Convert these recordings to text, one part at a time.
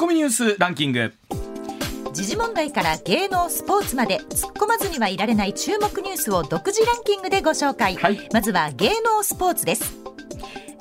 コミニュースランキング。時事問題から芸能スポーツまで突っ込まずにはいられない注目ニュースを独自ランキングでご紹介、はい。まずは芸能スポーツです。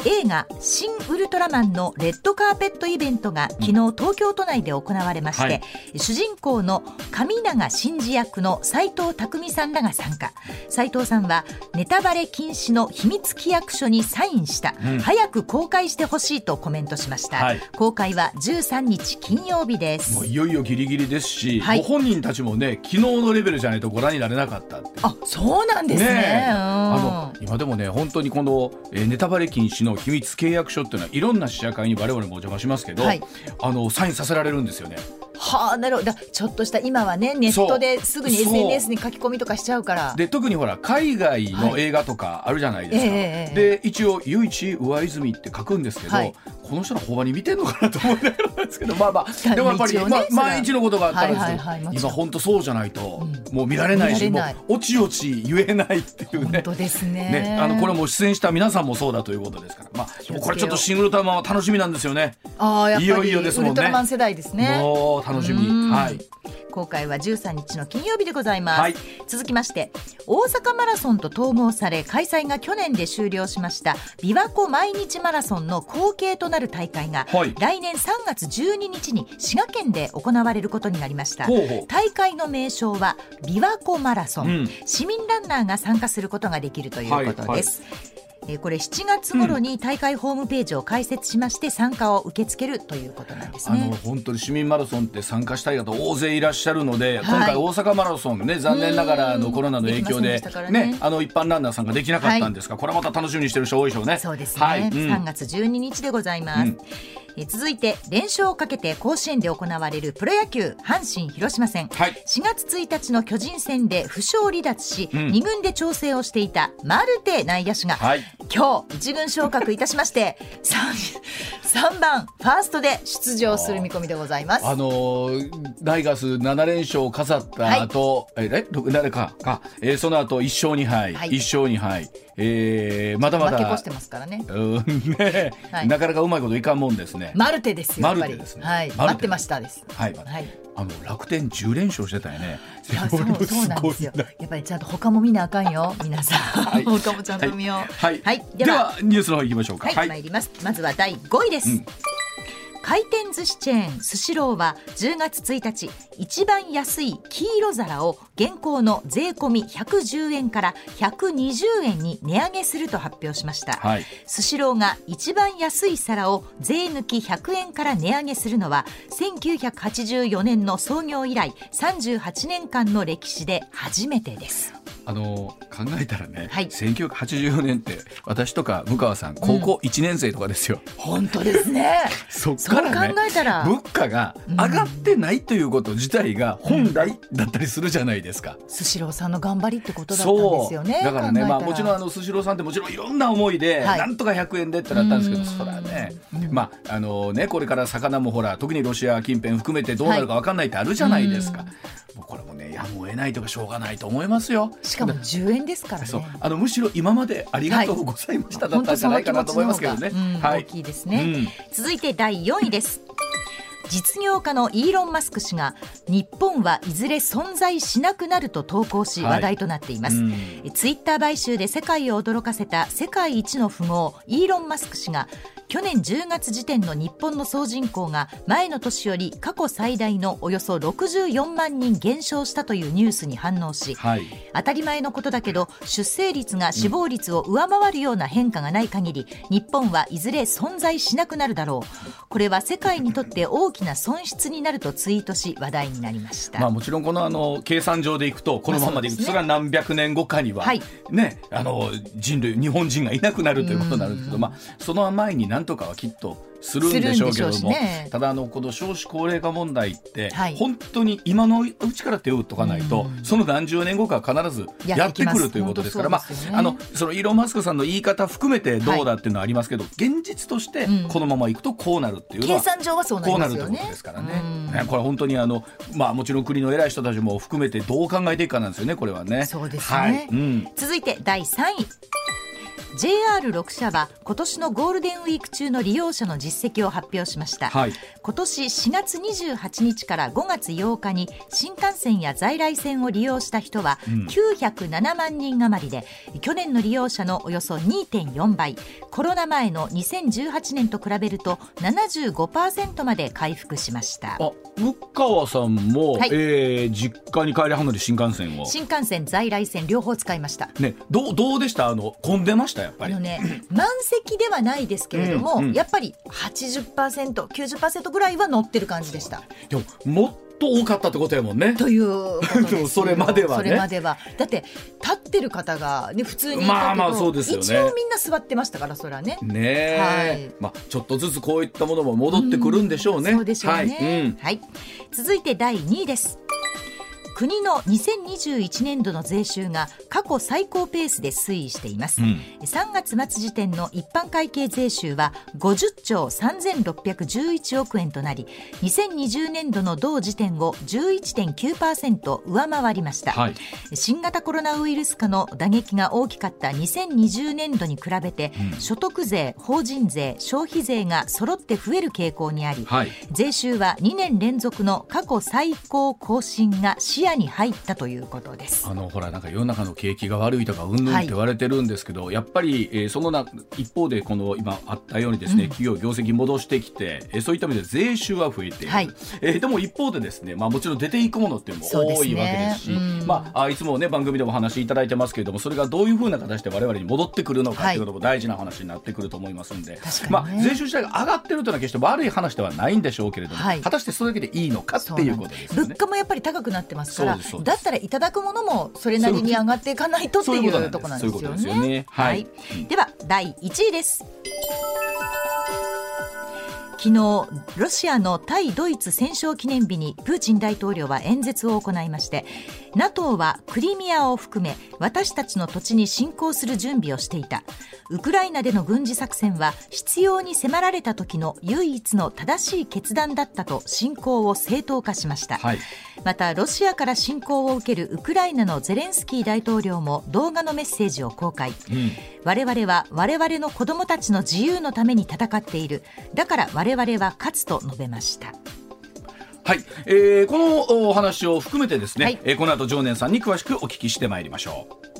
映画「シン・ウルトラマン」のレッドカーペットイベントが昨日東京都内で行われまして、はい。主人公の上永真司役の斉藤匠さんらが参加。斉藤さんはネタバレ禁止の秘密規約書にサインした、うん。早く公開してほしいとコメントしました、はい。公開は13日金曜日です。もういよいよギリギリですし、はい。ご本人たちもね昨日のレベルじゃないとご覧になれなかったあそうなんですねえ。うん。あの今でもね本当にこの、えーネタバレ禁止の秘密契約書っていうのはいろんな試写会に我々もお邪魔しますけど、はいあのサインさせられるんですよね。はあなるほど。だちょっとした今はねネットですぐに SNS に書き込みとかしちゃうから。で特にほら海外の映画とかあるじゃないですか、ええで一応「ゆいち上泉」って書くんですけど、はい。この人のほんまに見てんのかなと思いながらなんですけどまあまあ。でもやっぱり、ねまあ、それは。万一のことがあったらですよ、はいはいはい今本当そうじゃないと、うもう見られないしもうおちおち言えないっていうね。本当ですね。ね、あのこれも出演した皆さんもそうだということですから、まあ、これちょっとシングルタマンは楽しみなんですよね。ああやっぱりいよいよですもんね。ウルトラマン世代ですね。もう楽しみ。うん。はい。公開は13日の金曜日でございます、はい。続きまして大阪マラソンと統合され開催が去年で終了しました琵琶湖毎日マラソンの後継となる大会が、はい。来年3月12日に滋賀県で行われることになりました。ほうほう。大会の名称は琵琶湖マラソン、うん。市民ランナーが参加することができるということです、えーこれ7月頃に大会ホームページを開設しまして参加を受け付けるということなんですあのね。本当に市民マラソンって参加したい方大勢いらっしゃるので、はい。今回大阪マラソンね残念ながらあのコロナの影響でねね。あの一般ランナーさんができなかったんですが、これまた楽しみにしてる人多いでしょうね。そうですね、はい、うん。3月12日でございます、うんえー続いて連勝をかけて甲子園で行われるプロ野球阪神広島戦、はい。4月1日の巨人戦で負傷離脱し、うん。2軍で調整をしていたマルテ内野手が、はい。今日一軍昇格いたしまして 3, 3番ファーストで出場する見込みでございます。あのーライガース7連勝を飾った後、ええど誰かか、えーその後1勝2敗、はい。1勝2敗、えーまだまだ。負け越してますからね。うんね、はい。なかなかうまいこといかんもんですね。マルテですよやっぱり。ね。はい、待ってましたです。はい、はい。あの楽天10連勝してたよね。いや そうそうなんですよ。やっぱりちゃんと他も見なあかんよ皆さん、い。他もちゃんと見よう。はい、はい。ではニュースの方行きましょうか。はい、参ります。まずは第5位です。うん回転寿司チェーンスシローは10月1日一番安い黄色皿を現行の税込み110円から120円に値上げすると発表しました、はい。スシローが一番安い皿を税抜き100円から値上げするのは1984年の創業以来38年間の歴史で初めてですあの考えたらね、はい。1984年って私とか向川さん高校1年生とかですよ。本当ですね。そっからねそう考えたら。物価が上がってないということ自体が本来だったりするじゃないですか。スシローさんの頑張りってことだったんですよね。だからね、まあ、もちろんあのスシローさんってもちろんいろんな思いで、はい。なんとか100円でってなったんですけどうんそれはね、まああのねこれから魚もほら特にロシア近辺含めてどうなるか分かんないってあるじゃないですか、もうこれもねやむを得ないとかしょうがないと思いますよ。しかも10円ですからね。そう。あのむしろ今までありがとうございました、だったんじゃないかなと思いますけどね。はい。うん大きいですね、うん。続いて第4位です。実業家のイーロン・マスク氏が日本はいずれ存在しなくなると投稿しはい。話題となっています、うん。ツイッター買収で世界を驚かせた世界一の富豪イーロン・マスク氏が去年10月時点の日本の総人口が前の年より過去最大のおよそ64万人減少したというニュースに反応し、はい。当たり前のことだけど出生率が死亡率を上回るような変化がない限り日本はいずれ存在しなくなるだろう。これは世界にとって大きな損失になるとツイートし話題になりました、まあ、もちろんこのあの計算上でいくとこのままでいくとそれは何百年後かには、はい。ね、あの人類日本人がいなくなるということになるんですけど、まあ、その前になんとかはきっとするんでしょうけども、ね。ただあのこの少子高齢化問題って、はい。本当に今のうちから手を打っとかないと、その何十年後かは必ずやってくるということですからまやってきます。あ、あのそのイーロン・マスクさんの言い方含めてどうだっていうのはありますけど、現実としてうん。このままいくとこうなるっていうのは、計算上はそうなこりますよね。うなるということですからね。うん。ねこれ本当にあの、まあ、もちろん国の偉い人たちも含めてどう考えていくかなんですよね、これはね。そうですね。はい。うん。続いて第3位 JR6 社は今年のゴールデンウィーク中の利用者の実績を発表しました、はい。今年4月28日から5月8日に新幹線や在来線を利用した人は907万人余りで、去年の利用者のおよそ2.4倍。コロナ前の2018年と比べると75%まで回復しました。あ向川さんも、はい。えー実家に帰りはんので新幹線を。新幹線在来線両方使いました。ねどうどうでした？あの混んでました？やっぱりあのね、満席ではないですけれども、うんうんやっぱり80%、90%ぐらいは乗ってる感じでした。でももっと多かったってことやもんねという それまではねそれまでは。だって、立ってる方が、ね、普通にまあまあそうですよね一応みんな座ってましたから、それはね。ねえ、はいまあちょっとずつこういったものも戻ってくるんでしょうね、そうでしょうね。はいうんはい。続いて第2位です。国の2021年度の税収が過去最高ペースで推移しています、うん。3月末時点の一般会計税収は50兆3611億円となり2020年度の同時点を11.9%上回りました、はい。新型コロナウイルス化の打撃が大きかった2020年度に比べて、所得税法人税消費税が揃って増える傾向にあり、はい税収は2年連続の過去最高更新が視野に入ったということです。あのほらなんか世の中の景気が悪いとかうんぬんって言われてるんですけど、やっぱり、えーそのな一方でこの今あったようにですね、企業業績戻してきて、えーそういった意味で税収は増えている、はい。えーでも一方でですね、まあ、もちろん出ていくものっていうのも多いわけですしうん。まあ、あいつもね番組でもお話しいただいてますけれどもそれがどういうふうな形で我々に戻ってくるのかっていうことも大事な話になってくると思いますんで、確かにね。まあ、税収自体が上がってるというのは決して悪い話ではないんでしょうけれども、はい。果たしてそれだけでいいのかっていうことですよね。物。価もやっぱり高くなってますですそうです。だったらいただくものもそれなりに上がっていかないとっていそうところなんです。よね。はい。では第1位です。昨日ロシアの対ドイツ戦勝記念日にプーチン大統領は演説を行いまして NATO はクリミアを含め私たちの土地に侵攻する準備をしていた。ウクライナでの軍事作戦は必要に迫られた時の唯一の正しい決断だったと侵攻を正当化しました、はい。またロシアから侵攻を受けるウクライナのゼレンスキー大統領も動画のメッセージを公開、我々は我々の子供たちの自由のために戦っている。だから我々は勝つと述べました。はい、えーこのお話を含めてですね、はい。えーこの後常念さんに詳しくお聞きしてまいりましょう。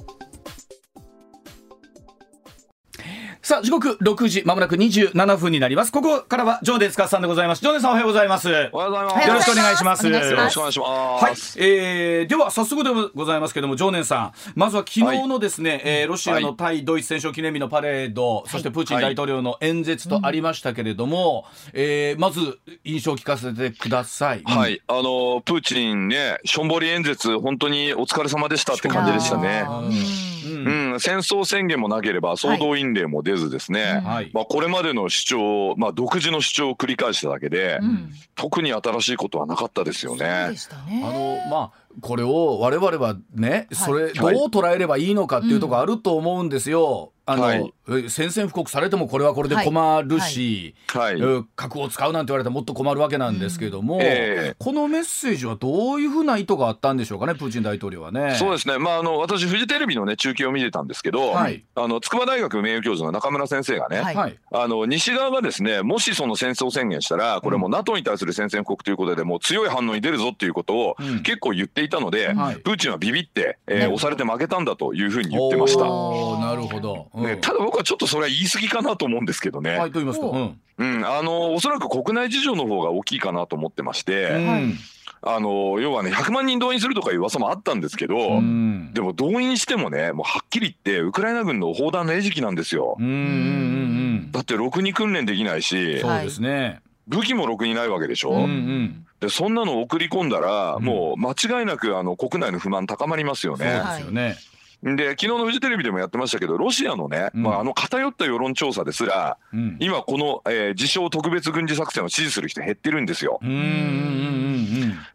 さあ時刻6時まもなく27分になります。ここからは常伝司さんでございます。常伝さんおはようございますおはようございます。おはようございます。よろしくお願いします。よろしくお願いします。はい、えーでは早速でございますけども常念さん。まずは昨日のですね、えーロシアの対ドイツ戦勝記念日のパレード、そしてプーチン大統領の演説とありましたけれども、えーまず印象を聞かせてください。はい、あのプーチンね、しょんぼり演説、本当にお疲れ様でしたって感じでしたね。うん。うん、戦争宣言もなければ総動員令も出ずですね、はい。まあ、これまでの主張、まあ、独自の主張を繰り返しただけで、うん。特に新しいことはなかったですよそうねで。したね。あのまあこれを我々はね、それどうはい捉えればいいのかっていうところあると思うんですよ。あの、はい。え宣戦布告されてもこれはこれで困るし、はい、えー核を使うなんて言われたらもっと困るわけなんですけども、ええ。このメッセージはどういうふうな意図があったんでしょうかねプーチン大統領はね。そうですね、まあ、あの私、フジテレビの、ね、中継を見てたんですけど、はい。あの筑波大学名誉教授の中村先生がね、はい。はい。あの西側がですねもしその戦争宣言したらこれもう NATO に対する宣戦布告ということでもう強い反応に出るぞっていうことをうん。結構言っていたので、はい。プーチンはビビって、えー押されて負けたんだというふうに言ってました。なるほど。うん。ね、ただ僕はちょっとそれは言い過ぎかなと思うんですけどね、はいと言いますと、おうん。うん、あのおそらく国内事情の方が大きいかなと思ってまして、うん。あの要はね100万人動員するとかいう噂もあったんですけど、うん。でも動員してもねもうはっきり言ってウクライナ軍の砲弾の餌食なんですよ。うんうんうんだってろくに訓練できないしそうですね。武器もろくにないわけでしょ？うんうん。でそんなの送り込んだら、うん。もう間違いなくあの国内の不満高まりますよそうね。ですよね。で昨日のフジテレビでもやってましたけどロシアのね、うん。まあ、あの偏った世論調査ですらうん。今この、えー自称特別軍事作戦を支持する人減ってるんですよ。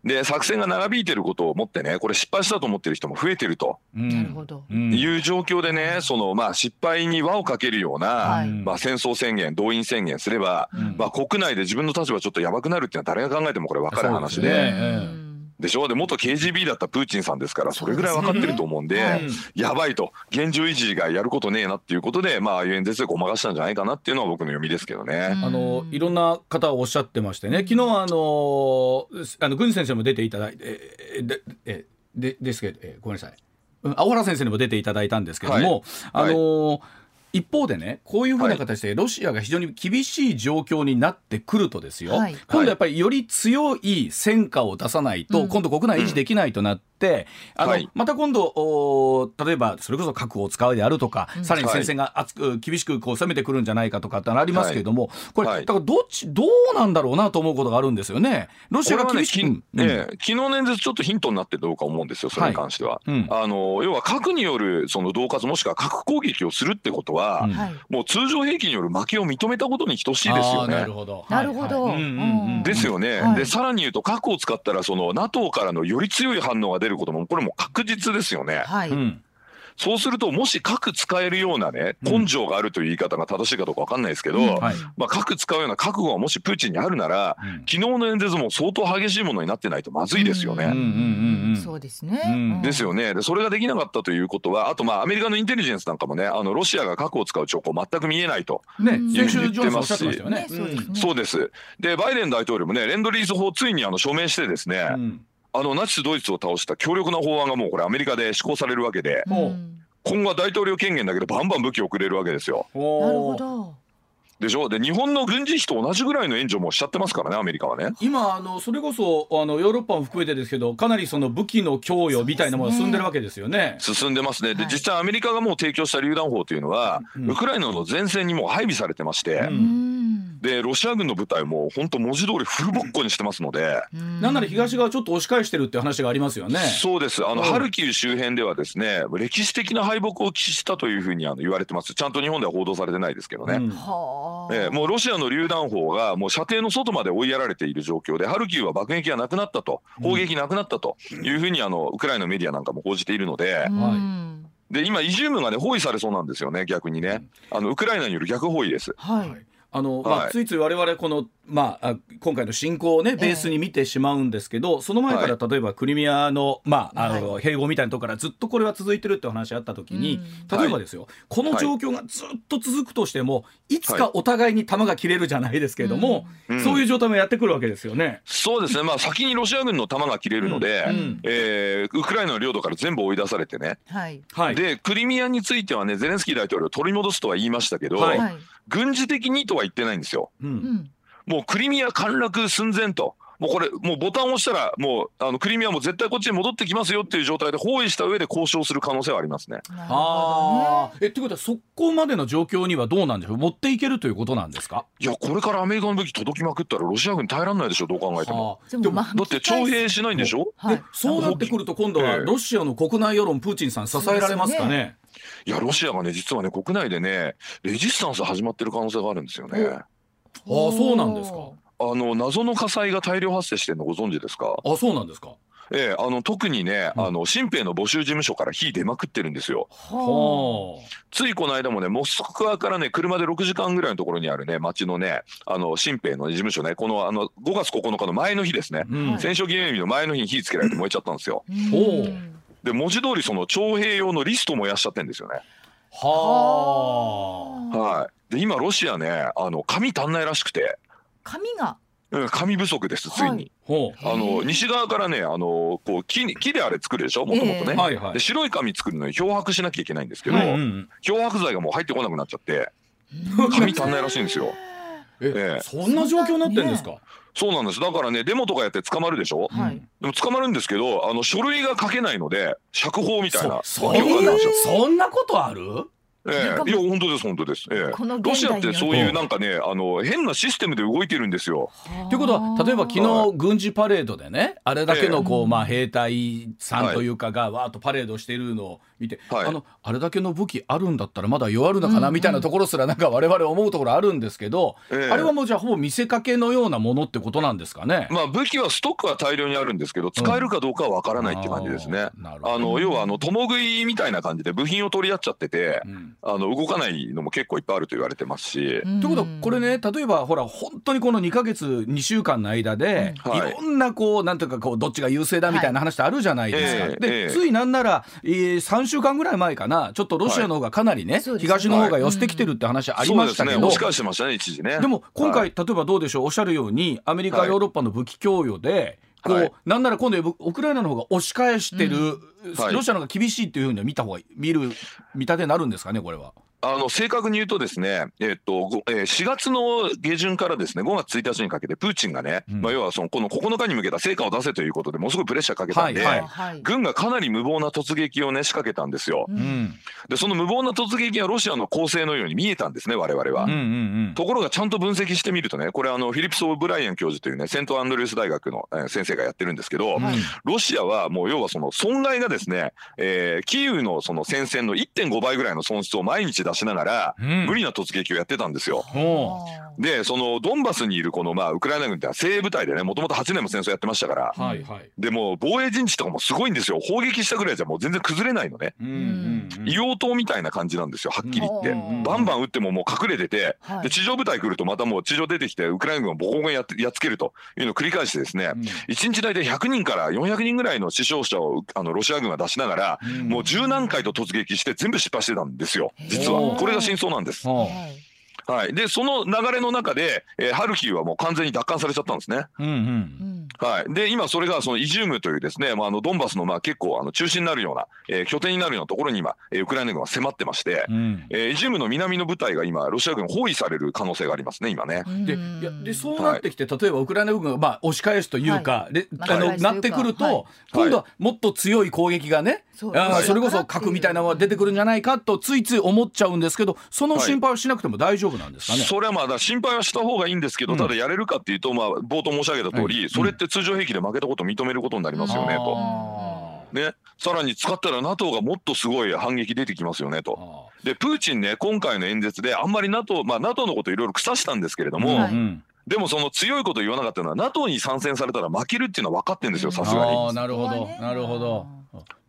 で作戦が長引いてることを思ってねこれ失敗したと思ってる人も増えてると。うん。いう状況でねその、まあ、失敗に輪をかけるような、はい。まあ、戦争宣言動員宣言すれば、うん。まあ、国内で自分の立場ちょっとやばくなるっていうのは誰が考えてもこれ分かる話で。でしょ？で元 KGB だったプーチンさんですからそれぐらい分かってると思うんで、はい。やばいと。現状維持がやることねえなっていうことでまあああいう演説でごまかしたんじゃないかなっていうのは僕の読みですけどね。あのいろんな方がおっしゃってましてね、昨日はあのあの郡司先生も出ていただいて、えーでえーでですけど、えーごめんなさい、うん青原先生にも出ていただいたんですけども、あのー一方でね、こういうふうな形でロシアが非常に厳しい状況になってくるとですよ、はい。今度やっぱりより強い戦果を出さないと、うん。今度国内維持できないとなって、あのはい。また今度お例えばそれこそ核を使うであるとか、さらに戦線が厚く厳しくこう攻めてくるんじゃないかとかってのありますけれども、これ、はい。だからどっちどうなんだろうなと思うことがあるんですよね。ロシアが厳しく、きうん。ええ昨日の演説ちょっとヒントになってるどうか思うんですよ、それに関しては。はい。うんあの要は核によるその恫喝もしくは核攻撃をするってことは、うん。はい。もう通常兵器による負けを認めたことに等しいですよね。なる。ほど。なるほど。はいはい。うんうんうん。ですよね、はい。でさらに言うと核を使ったらその NATO からのより強い反応が出ることもこれもう確実ですよね。はい、うん。そうするともし核使えるようなね根性があるという言い方が正しいかどうかわかんないですけど、うん。はい。まあ、核使うような覚悟がもしプーチンにあるなら、うん。昨日の演説も相当激しいものになってないとまずいですよね。うんうんうんうんそうですね、うん。ですよね。でそれができなかったということはあとまあアメリカのインテリジェンスなんかもねあのロシアが核を使う兆候全く見えないと。ねうん。先週ジョンさんおってましたよね。ね。そうですね。そうです。でバイデン大統領もねレンドリース法をついにあの署名してですね、うんあのナチスドイツを倒した強力な法案がもうこれアメリカで施行されるわけでほう。うん今後は大統領権限だけでバンバン武器をくれるわけですよ。なるほどでしょ？で日本の軍事費と同じぐらいの援助もしちゃってますからねアメリカはね。今あのそれこそあのヨーロッパも含めてですけどかなりその武器の供与みたいなものが進んでるわけですよね。進んでますね、ではい。実際アメリカがもう提供した榴弾砲というのは、うん。ウクライナの前線にもう配備されてまして、うん。うん。でロシア軍の部隊も本当文字通りフルボッコにしてますので、うん。なんなら東側ちょっと押し返してるって話がありますよね。そうです。あのうん。ハルキウ周辺ではですね歴史的な敗北を喫したというふうにあの言われてます。ちゃんと日本では報道されてないですけどね。うん。はあええもうロシアの榴弾砲がもう射程の外まで追いやられている状況でハルキウは爆撃がなくなったと。砲撃なくなったというふうにあのウクライナのメディアなんかも報じているので。うん。で今イジュームがね包囲されそうなんですよね逆にね。あのウクライナによる逆包囲です。はい、はいあのまあ、はい。ついつい我々この、まあ、あ今回の侵攻をねベースに見てしまうんですけど、その前から例えばクリミアの,、まあ、あの併合みたいなところからずっとこれは続いてるってお話あった時に、うん。例えばですよ、この状況がずっと続くとしてもい。つかお互いに弾が切れるじゃないですけれども、うん。そういう状態もやってくるわけですよね。そうですね、まあ、先にロシア軍の弾が切れるので、うん。えーウクライナの領土から全部追い出されてね、はい。はい、でクリミアについてはね、ゼレンスキー大統領、取り戻すとは言いましたけど、はい。はい軍事的にとは言ってないんですよ。ううんんもうクリミア陥落寸前と。もうこれ、もうボタンを押したら、もうあのクリミアも絶対こっちに戻ってきますよっていう状態で包囲した上で交渉する可能性はありますね。ああ、えってことはそこまでの状況にはどうなんでしょう？持っていけるということなんですか？いや、これからアメリカの武器届きまくったら、ロシア軍耐えられないでしょ、どう考えても。はあでもだって徴兵しないんでしょ？はい。でそうなってくると今度はええ。ロシアの国内世論プーチンさん支えられますかね？いや、ロシアがね、実はね、国内でね、レジスタンス始まってる可能性があるんですよね。あそうなんですかあの謎の火災が大量発生してるのご存知ですか？あそうなんですか。ええ、あの特にね、うんあの新兵の募集事務所から火出まくってるんですよ。ついこの間もね、モスクワからね、車で6時間ぐらいのところにあるね、町のね、あの新兵の事務所ね、このあの5月9日の前の日ですね。あ。うんはい戦勝記念日の前の日に火つけられて燃えちゃったんですよ。ううんで、文字通りその徴兵用のリスト燃やしちゃってんですよね。はあ。はい。で、今ロシアね、あの紙足んないらしくて、紙がうん紙不足です、ついに。ほあの西側からね、あのこう木に木であれ作るでしょ、もともとう。ね。はいはいで。白い紙作るのに漂白しなきゃいけないんですけど、漂白剤がもう入ってこなくなっちゃって、紙足んないらしいんですよ。えええそんな状況になってんですか？そうなんです。だからね、デモとかやって捕まるでしょ？はいでも捕まるんですけど、あの書類が書けないので釈放みたいな。そ。そんなことある？ええ。いや本当です本当です。ええ。ロシアっててそういうなんかね、あの変なシステムで動いてるんですよ。ということは例えば昨は日軍事パレードでねあれだけのこえ。えうまあ兵隊さんとい。うかがわーっとパレードしているのを見てはい。あのあれだけの武器あるんだったらまだ弱るのかうんうなん。みたいなところすらなんか我々思うところあるんですけどええ。あれはもうじゃあほぼ見せかけのようなものってことなんですかね？まあ武器はストックは大量にあるんですけど、使えるかどうかはわからないって感じですね。あーなるほど。あの要はあの共食いみたいな感じで部品を取り合っちゃってて、うんあの動かないのも結構いっぱいあると言われてますし。ということはこれね例えばほら本当にこの2か月2週間の間で、うん。はい。い、ろんなこうなんていうかこうどっちが優勢だみたいな話ってあるじゃないですか。はいえで、えついなんなら、えー、3週間ぐらい前かな。ちょっとロシアの方がかなりね、そうですね東の方が寄せてきてるって話ありましたけど。ね、押し返してましたね、一時ね。でも今回、はい。例えばどうでしょう？おっしゃるようにアメリカ、はい。ヨーロッパの武器供与でこう、はいなんなら今度ウクライナの方が押し返してる、はい。ロシアの方が厳しいっていうふうには見た方が見る見立てになるんですかねこれは。あの正確に言うとですね、えっとごえー4月の下旬からですね5月1日にかけてプーチンがね、うん。まあ、要はそのこの9日に向けた成果を出せということでものすごいプレッシャーかけたんで、はいはい軍がかなり無謀な突撃をね仕掛けたんですよ。うん。うんでその無謀な突撃がロシアの攻勢のように見えたんですね我々は。うんうんうん。ところがちゃんと分析してみるとねこれあのフィリップス・オブライエン教授というねセントアンドリュース大学の、えー先生がやってるんですけど、うんロシアはもう要はその損害がですね、えーキーウのその戦線の1.5倍ぐらいの損失を毎日出しながら、うん。無理な突撃をやってたんですよ。おでそのドンバスにいるこのまあウクライナ軍って精鋭部隊でねもともと8年も戦争やってましたから。はいはい。でもう防衛陣地とかもすごいんですよ。砲撃したぐらいじゃもう全然崩れないのね、うんうんうん。硫黄島みたいな感じなんですよはっきり言って、うんバンバン撃ってももう隠れてて、はい。で地上部隊来るとまたもう地上出てきてウクライナ軍をボコボコにやっやっつけるというのを繰り返してですね、うん。一日大体100人から400人ぐらいの死傷者をあのロシア軍が出しながら、うん。もう十何回と突撃して全部失敗してたんですよ実はこれが真相なんです。ははい、でその流れの中で、えーハルキウはもう完全に奪還されちゃったんですね。あうんうん。うんはい、で今それがそのイジュームというですね、まあ、あのドンバスのまあ結構あの中心になるような、えー拠点になるようなところに今、えーウクライナ軍は迫ってまして、うん。えーイジュームの南の部隊が今ロシア軍包囲される可能性がありますね今ね。でいやでそうなってきて、例えばウクライナ軍がまあ押し返すというか、でまああの返すというか。なってくると、はい。今度はもっと強い攻撃がね、そそれこそ核みたいなのが出てくるんじゃないかとついつい思っちゃうんですけどその心配はしなくても大丈夫なんですかね？それはまあだ心配はした方がいいんですけど、うんただやれるかっていうと、まあ、冒頭申し上げた通り、はいそれって通常兵器で負けたことを認めることになりますよねと。あね、さらに使ったら NATO がもっとすごい反撃出てきますよねーと。あでプーチンね今回の演説であんまり NATO、まあ、NATO のこといろいろ腐したんですけれどーも、はいうんでもその強いこと言わなかったのは NATO に参戦されたら負けるっていうのは分かってるんですよさすがに。なるほどなるほど。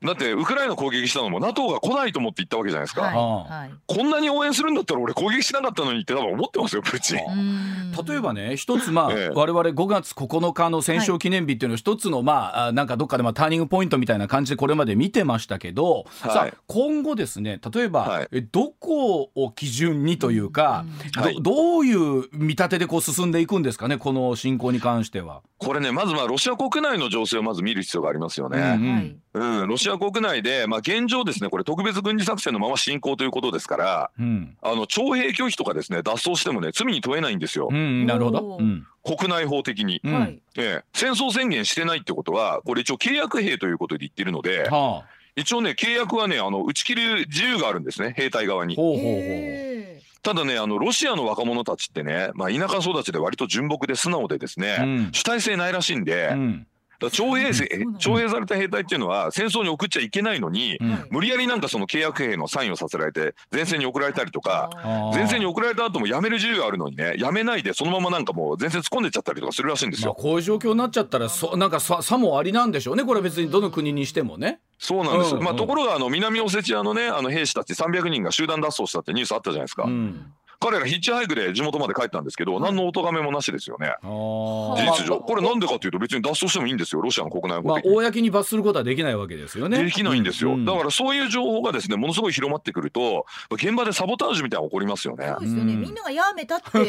だってウクライナ攻撃したのも NATO が来ないと思って言ったわけじゃないですか。はいこんなに応援するんだったら俺攻撃しなかったのにって多分思ってますよプーチン。例えばね一つまあ、ええ。我々5月9日の戦勝記念日っていうのを一つのまああなんかどっかでまあターニングポイントみたいな感じでこれまで見てましたけど、はい。さあ今後ですね例えば、はい。えどこを基準にというか、はい。どどういう見立てでこう進んでいくんですかねこの侵攻に関しては。これねまずまあロシア国内の情勢をまず見る必要がありますよね。うん。はい。うん、ロシア国内で、まあ、現状ですねこれ特別軍事作戦のまま進行ということですからうん。あの徴兵拒否とかですね脱走してもね罪に問えないんですよ、うん、なるほど。国内法的に、うん。はい。ええ、戦争宣言してないってことはこれ一応契約兵ということで言ってるのではあ、一応ね契約はねあの打ち切る自由があるんですね兵隊側に。ほうほうほう。へただねあのロシアの若者たちってね、まあ、田舎育ちで割と純朴で素直でですね、うん。主体性ないらしいんで、うん徴兵徴兵された兵隊っていうのは戦争に送っちゃいけないのに、うん。はい無理やりなんかその契約兵のサインをさせられて前線に送られたりとか前線に送られた後も辞める自由があるのにね辞めないでそのままなんかもう前線突っ込んでっちゃったりとかするらしいんですまあ、よ。こういう状況になっちゃったらそなんかささもありなんでしょうねこれは別に。どの国にしてもね。そうなんです、うんまあ、ところがあの南オセチアのねあの兵士たち300人が集団脱走したってニュースあったじゃないですか、うん彼らヒッチハイクで地元まで帰ったんですけど、何のお咎めもなしですよね。事実上。まあこれなんでかっていうと別に脱走してもいいんですよ。ロシアの国内まあ、法的に。公に罰することはできないわけですよね。できないんですよ、うん。だからそういう情報がですねものすごい広まってくると現場でサボタージュみたいなのが起こりますよね。そうですよね。うん。みんながやめたって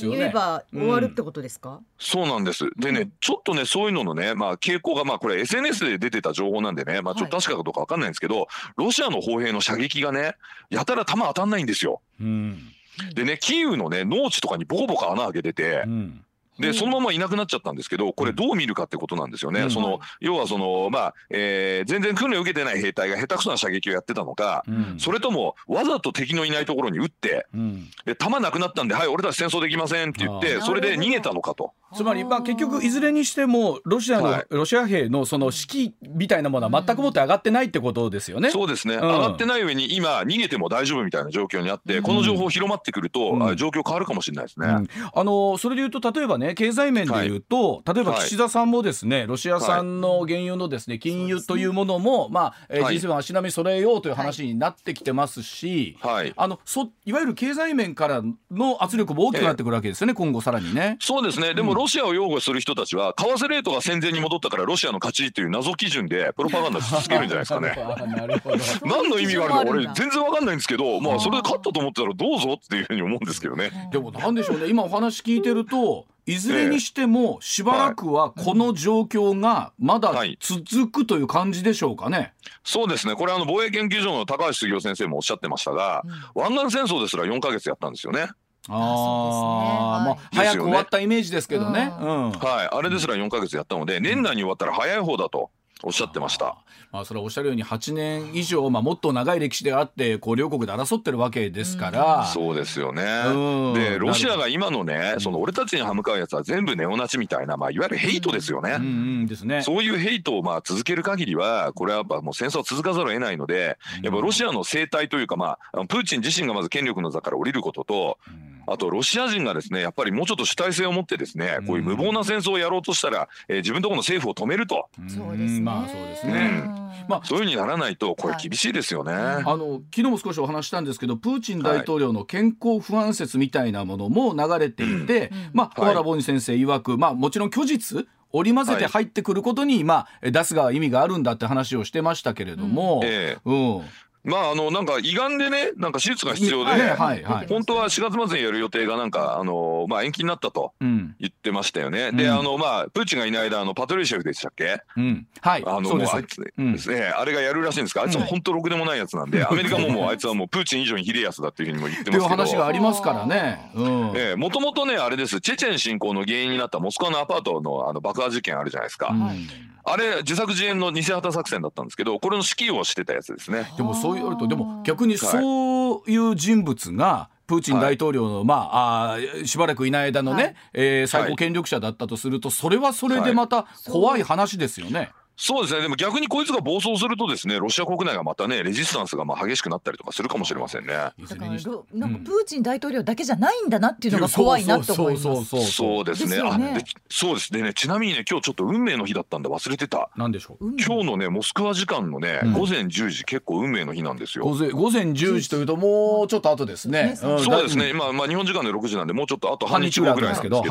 言えば終わるってことですか？そうなんです。でね、うん。ちょっとねそういうののねまあ傾向がまあこれ SNS で出てた情報なんでねまあちょっと確かかどうかわかんないんですけど、ロシアの砲兵の射撃がねやたら弾当たんないんですよ。うんでねキーウのね農地とかにボコボコ穴開けてて、うん。でそのままいなくなっちゃったんですけどこれどう見るかってことなんですよね、うん。その、はい。要はそのまあ、えー全然訓練を受けてない兵隊が下手くそな射撃をやってたのか、うん。それともわざと敵のいないところに撃ってうん。で弾なくなったんではい俺たち戦争できませんって言っあてー。それで逃げたのかと。つまりまあ結局いずれにしてもロシアの、はい。ロシア兵のその士気みたいなものは全くもって上がってないってことですよね。そうですね、ん。上がってない上に今逃げても大丈夫みたいな状況にあって、うんこの情報広まってくると、状況変わるかもしれないですね。うん。あのそれでいうと例えばねね経済面でいうと、例えば岸田さんもですね、ロシア産の原油のですね禁輸というものも、まあ、えー、G7 足並み揃えようという話になってきてますし、はい、あのそいわゆる経済面からの圧力も大きくなってくるわけですよね、今後さらにね。そうですね。でもロシアを擁護する人たちは為替レートが戦前に戻ったからロシアの勝ちという謎基準でプロパガンダし続けるんじゃないですかね。なるほど。何の意味があるか俺全然わかんないんですけどまあそれで勝ったと思ってたらどうぞっていうふうに思うんですけどね。でもなんでしょうね。今お話聞いてるといずれにしてもしばらくはこの状況がまだ続くという感じでしょうかね。はい、そうですね。これあの防衛研究所の高橋杉雄先生もおっしゃってましたが、うん、湾岸戦争ですら4か月やったんですよね。ああ、まあ、早く終わったイメージですけどね。うん、はい、あれですら4か月やったので、年内に終わったら早い方だと。おっしゃってました。まあ、それはおっしゃるように8年以上、まあ、もっと長い歴史であってこう両国で争ってるわけですから、うん、そうですよね、うん、でロシアが今のねその俺たちに歯向かうやつは全部ネオナチみたいな、まあ、いわゆるヘイトですよね,、うんですね。そういうヘイトをまあ続ける限りはこれはやっぱもう戦争は続かざるを得ないのでやっぱロシアの生態というか、まあ、プーチン自身がまず権力の座から降りることと、あとロシア人がですねやっぱりもうちょっと主体性を持ってですねこういう無謀な戦争をやろうとしたら、えー、自分とこの政府を止めると。そうですね、まあそうですね、まあ、そういうふうにならないとこれ厳しいですよね、はい、あの昨日も少しお話したんですけどプーチン大統領の健康不安説みたいなものも流れていて、まあ、小原凡司先生曰く、まあ、もちろん虚実織り交ぜて入ってくることに、はい、まあ、出すが意味があるんだって話をしてましたけれども、うん。えー、うんまああのなんか胃がんでねなんか手術が必要で、はいはい、本当は4月末にやる予定がなんかあのまあ延期になったと言ってましたよね。うん、であのまあプーチンがいない間あのパトリシェフでしたっけ？うん、はいあうあいつですね、あれがやるらしいんですか？あいつは本当ろくでもないやつなんで、アメリカももうあいつはもうプーチン以上にひでやつだっていうふうにも言ってますけど。話がありますからね。ええもともとねあれです。チェチェン侵攻の原因になったモスクワのアパートのあの爆破事件あるじゃないですか。うんあれ自作自演の偽旗作戦だったんですけどこれの指揮をしてたやつですね。でもそう言われるとでも逆にそういう人物が、プーチン大統領の、はい、まああしばらくいない間のね、はい、えー、最高権力者だったとすると、それはそれでまた怖い話ですよね。そうですね、でも逆にこいつが暴走すると、ですねロシア国内がまたね、レジスタンスがまあ激しくなったりとかするかもしれませんね。だからなんかプーチン大統領だけじゃないんだなっていうのが怖いなと思います。そうですね、あでそうですね、ちなみにね、今日ちょっと運命の日だったんだ、忘れてた。なんでしょう？今日のね、モスクワ時間のね、午前10時、結構運命の日なんですよ。午前午前10時というと、もうちょっと後ですね。そうですね、今、まあ、日本時間で6時なんで、もうちょっとあと半日後ぐらいなんですけど、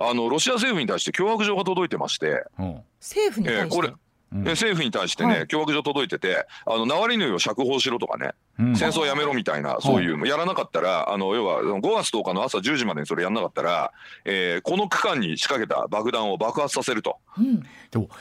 あのロシア政府に対して脅迫状が届いてまして、政府に対して、えーこれうん、政府に対してね、はい、脅迫状届いてて、あのナワリヌイを釈放しろとかね、うん、戦争やめろみたいな、そういう、やらなかったら、あの要は5月10日の朝10時までにそれやらなかったら、えー、この区間に仕掛けた爆弾を爆発させると、うん、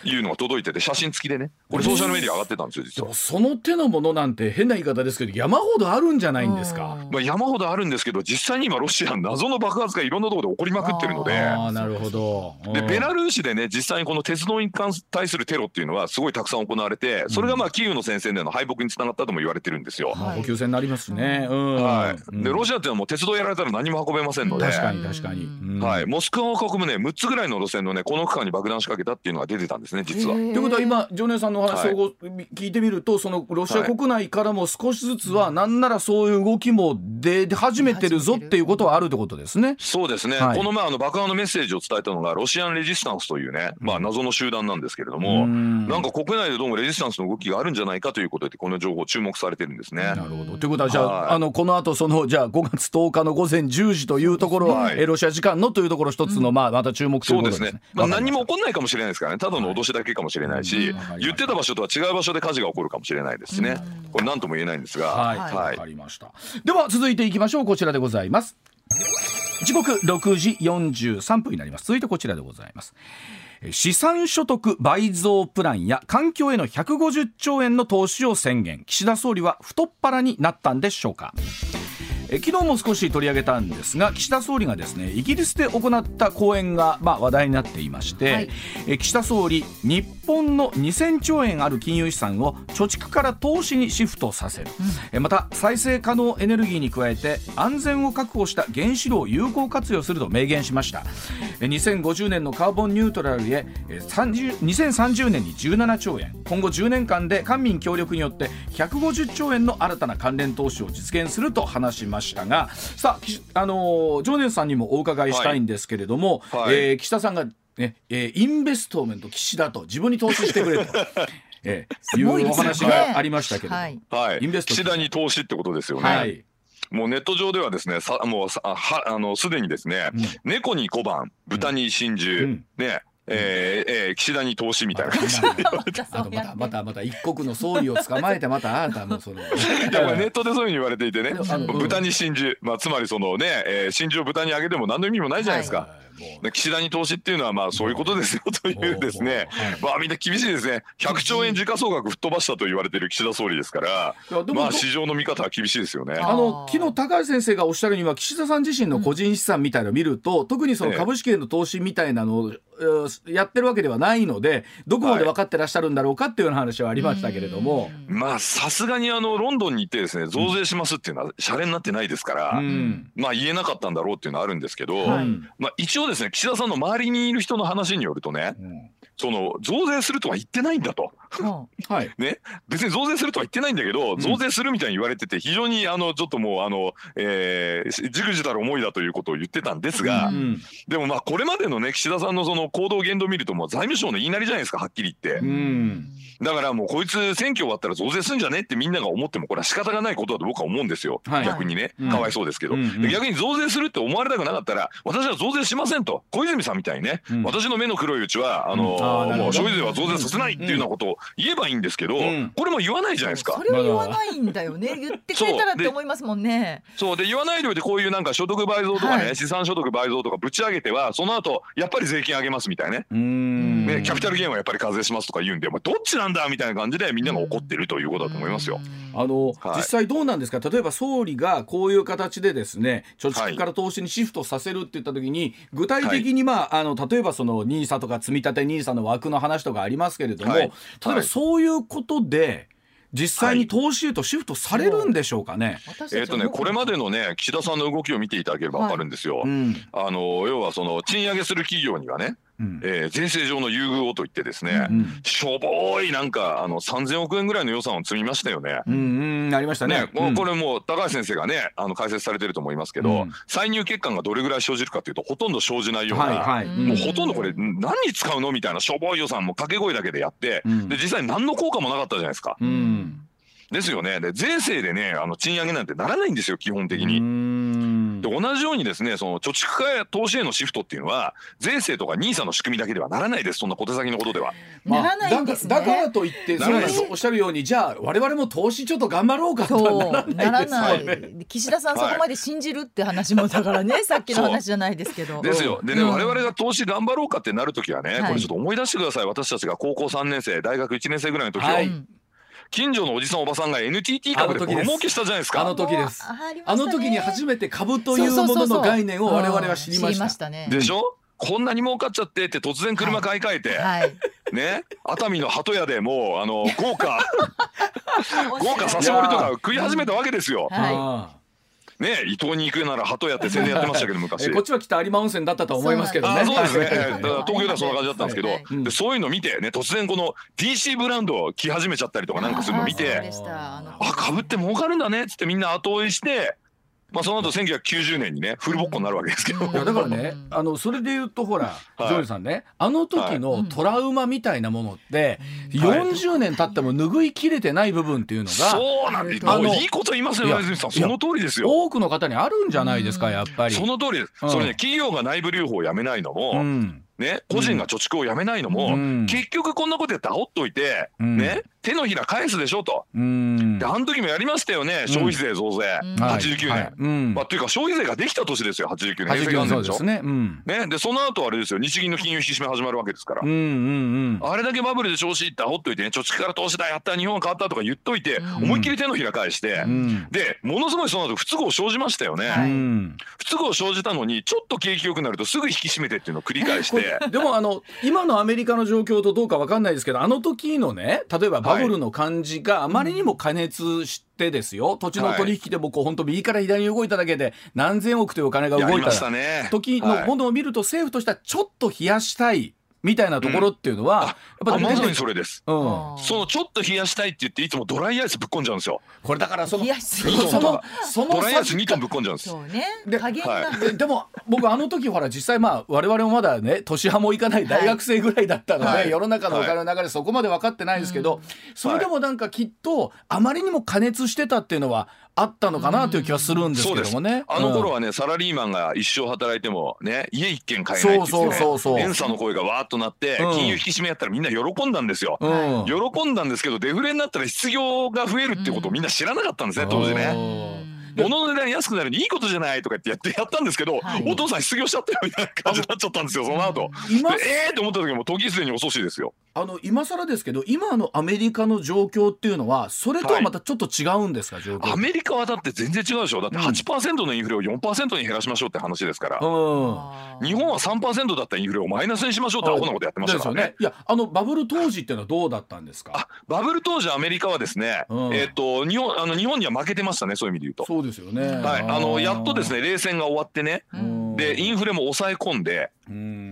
いうのが届いてて、写真付きでね、これ、ソーシャルメディア上がってたんですよ、実は。その手のものなんて、変な言い方ですけど、山ほどあるんじゃないんですか？まあ、山ほどあるんですけど、実際に今、ロシア、謎の爆発がいろんなところで起こりまくってるので、あなるほど。でベラルーシでね、実際にこの鉄道に対するテロっていうのは、すごいたくさん行われて、それがまあキーウの戦線での敗北につながったとも言われてるんですよ。はい、補給線になりますね。はい。でロシアっていうのはもう鉄道やられたら何も運べませんので、確かに確かに。はい。モスクワを囲むね6つぐらいの路線のねこの区間に爆弾仕掛けたっていうのが出てたんですね実は。ということは今常念さんのお話を聞いてみると、そのロシア国内からも少しずつはなんならそういう動きも出始めてるぞっていうことはあるってことですね。そうですね。このまああの爆破のメッセージを伝えたのがロシアンレジスタンスというねまあ謎の集団なんですけれども、なんか国内でどうもレジスタンスの動きがあるんじゃないかということでこの情報注目されてるんですね。なるほどということはじゃあ,、あのこの後そのじゃあ5月10日の午前10時というところは、はい、えロシア時間のというところ一つの、まあまた注目ということですね。そうですね。まあ何も起こらないかもしれないですからね。ただの脅しだけかもしれないし、言ってた場所とは違う場所で火事が起こるかもしれないですしね。これ何とも言えないんですが。はい。わ、かりました。では続いていきましょう。こちらでございます。時刻6時43分になります。続いてこちらでございます。資産所得倍増プランや環境への150兆円の投資を宣言。岸田総理は太っ腹になったんでしょうか。え昨日も少し取り上げたんですが岸田総理がですねイギリスで行った講演が、まあ、話題になっていまして、はい、え岸田総理日本の2000兆円ある金融資産を貯蓄から投資にシフトさせる、うん、また再生可能エネルギーに加えて安全を確保した原子炉を有効活用すると明言しました。2050年のカーボンニュートラルへ2030年に17兆円。今後10年間で官民協力によって150兆円の新たな関連投資を実現すると話しましたがさあ、あのー、常念さんにもお伺いしたいんですけれども、はい、えー、岸田さんが、ねえー、インベストメント岸田と自分に投資してくれと。ええ、いうお話がありましたけど、はい、はい、インベスト岸田に投資ってことですよね。はい。もうネット上ではですね、さもうさはあのすでにですね、うん、猫に小判、豚に真珠、うん、ね、えーえー、岸田に投資みたいな。感じ でまたまたまた一国の総理を捕まえてまたあなたもその。ネットでそういうふうに言われていてね。豚に真珠、まあ、つまりそのね、えー、真珠を豚にあげても何の意味もないじゃないですか。はい岸田に投資っていうのはまあそういうことですよというですね、まあみんな厳しいですね。100兆円時価総額吹っ飛ばしたと言われている岸田総理ですからまあ市場の見方は厳しいですよね。あの昨日高橋先生がおっしゃるには岸田さん自身の個人資産みたいなのを見ると、特にその株式への投資みたいなのをやってるわけではないのでどこまで分かってらっしゃるんだろうかっていうような話はありましたけれども、はい、まあさすがにあのロンドンに行ってですね増税しますっていうのはシャレになってないですから、うん、まあ言えなかったんだろうっていうのはあるんですけど、はい、まあ一応ですね。岸田さんの周りにいる人の話によるとね、うん。その増税するとは言ってないんだと。はい、ね、別に増税するとは言ってないんだけど、増税するみたいに言われてて非常にあのちょっともうあの、えー、じくじたる思いだということを言ってたんですが、うん、でもまあこれまでのね岸田さんのその行動言動を見るともう財務省の言いなりじゃないですかはっきり言って。うん。だからもうこいつ選挙終わったら増税すんじゃねってみんなが思ってもこれは仕方がないことだと僕は思うんですよ、はい、逆にね、かわいそうですけど、うん、逆に増税するって思われたくなかったら私は増税しませんと。小泉さんみたいにね、うん、私の目の黒いうちはあのー、もう消費税は増税させないっていうようなことを言えばいいんですけど、これも言わないじゃないですか。それは言わないんだよね。言ってくれたらって思いますもんね。そう。で言わないでおいてこういうなんか所得倍増とかね、はい、資産所得倍増とかぶち上げてはその後やっぱり税金上げますみたいなねねキャピタルゲインはやっぱり課税しますとか言うんで、まあ、どっちなんだみたいな感じでみんなが怒ってるということだと思いますよ。あの、はい、実際どうなんですか？例えば総理がこういう形でですね貯蓄から投資にシフトさせるって言った時に、具体的に、まあ、あの例えばその NISA とか積立 NISA の枠の話とかありますけれども、例えばそういうことで実際に投資へとシフトされるんでしょうかね？はい、えっ、ー、とねこれまでのね岸田さんの動きを見ていただければわかるんですよ。はい。うん、あの要はその賃上げする企業にはねうん、えー、税制上の優遇をといってですね、うん、しょぼいなんかあの3000億円ぐらいの予算を積みましたよね。うん、うん、ありましたね。ねもうこれもう高橋先生がねあの解説されてると思いますけど、歳入欠陥がどれぐらい生じるかというとほとんど生じないような、はいはい、もうほとんどこれ何に使うのみたいなしょぼい予算も掛け声だけでやって、で実際何の効果もなかったじゃないですか。ですよね。で税制でねあの賃上げなんてならないんですよ基本的に。で同じようにですねその貯蓄化や投資へのシフトっていうのは税制とか NISA の仕組みだけではならないですそんな小手先のことでは。まあ、ならないんですね、だからといってそれおっしゃるようにじゃあ我々も投資ちょっと頑張ろうかとはならないですよね。岸田さんそこまで信じるって話もだからね、はい、さっきの話じゃないですけど。ですよ。でね、うん、我々が投資頑張ろうかってなるときはね、これちょっと思い出してください私たちが高校3年生大学1年生ぐらいの時を。はい近所のおじさんおばさんが NTT 株でボロ儲けしたじゃないですか。あの時です。あの時に初めて株というものの概念を我々は知りました。でしょ？こんなに儲かっちゃってって突然車買い替えて、はい、ね？熱海の鳩屋でもうあの豪華。豪華刺し盛りとか食い始めたわけですよ。はいね伊東に行くなら鳩屋って宣伝やってましたけど 昔。こっちは北有馬温泉だったと思いますけどね。そうですね。東京ではそんな感じだったんですけど、はい。でそういうの見てね突然この DC ブランドを着始めちゃったりとかなんかするの見てあかぶって儲かるんだねっつってみんな後追いしてまあその後1990年にねフルボッコになるわけですけど、いやだからねあのそれで言うとほら、ジョイさんねあの時のトラウマみたいなものって、はい、40年経っても拭いきれてない部分っていうのが、そうなんです。あのいいこと言いますよ泉さん。その通りですよ。多くの方にあるんじゃないですかやっぱり。その通りです、それね企業が内部留保をやめないのも、ね、個人が貯蓄をやめないのも、うん、結局こんなことやって煽っといて、うん、ね、手のひら返すでしょと、うん、であの時もやりましたよね消費税増税、うん、89年、はい。はいまあ、というか消費税ができた年ですよ89年。平成元年でしょ。ね,、ね。でその後あれですよ。日銀の金融引き締め始まるわけですから、うんうんうん、あれだけバブルで調子いって煽っといてね貯蓄から投資だやった日本は変わったとか言っといて、思いっきり手のひら返して、でものすごいその後不都合生じましたよね、不都合生じたのにちょっと景気良くなるとすぐ引き締めてっていうのを繰り返して。でもあの今のアメリカの状況とどうか分かんないですけどあの時のね例えばバブルの感じがあまりにも加熱してですよ、土地の取引でもこう本当右から左に動いただけで何千億というお金が動いた時のものを見ると政府としてはちょっと冷やしたい。みたいなところっていうのは、うん、やっぱまさにそれです、うん、そのちょっと冷やしたいって言っていつもドライアイスぶっ込んじゃうんですよ。これだからそのそのそのドライアイス2トンぶっ込んじゃうんです。そうね。で加減が、はい、でも僕あの時ほら実際まあ我々もまだね年派もいかない大学生ぐらいだったので、はい、世の中のお金の流れそこまで分かってないんですけど、はい、それでもなんかきっとあまりにも加熱してたっていうのはあったのかなという気はするんですけどもね。あの頃はね、サラリーマンが一生働いてもね、家一軒買えないって言ってね、連鎖の声がわーっとなって、金融引き締めやったらみんな喜んだんですよ。喜んだんですけど、デフレになったら失業が増えるってことをみんな知らなかったんですね、当時ね。物の値段安くなるにいいことじゃないとか言ってやったんですけど、はい、お父さん失業しちゃったよみたいな感じになっちゃったんですよその後。今ええー、と思った時も時すでに遅しですよ。あの今更ですけど今のアメリカの状況っていうのはそれとはまたちょっと違うんですか、はい、状況アメリカはだって全然違うでしょ。だって8%のインフレを4%に減らしましょうって話ですから、うん、日本は3%だったインフレをマイナスにしましょうってアホなことやってましたからね、ね、いやあのバブル当時っていうのはどうだったんですか？あバブル当時アメリカはですね、うん、えっ、ー、と日本あの日本には負けてましたねそういう意味で言うとそうですよね。はい。あのやっとですね冷戦が終わってね。でインフレも抑え込んで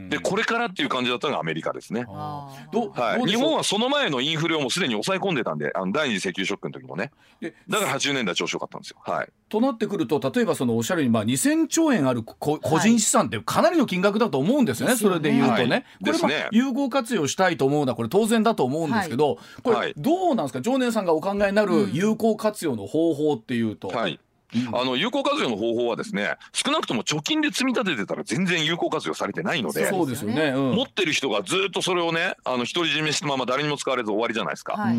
でこれからっていう感じだったのがアメリカですね。はい、日本はその前のインフレをもうすでに抑え込んでたんであの第二次石油ショックの時もね。だから80年代調子よかったんですよ。はい、となってくると例えばそのおっしゃるように、まあ、2000兆円ある個人資産ってかなりの金額だと思うんですよね、はい、それで言うとね。これまあ有効活用したいと思うのはこれ当然だと思うんですけど、これどうなんですか？常念さんがお考えになる有効活用の方法っていうと。はいあの有効活用の方法はですね少なくとも貯金で積み立ててたら全然有効活用されてないのでそうですよね、うん、持ってる人がずっとそれをねあの独り占めしたまま誰にも使われず終わりじゃないですか。はい、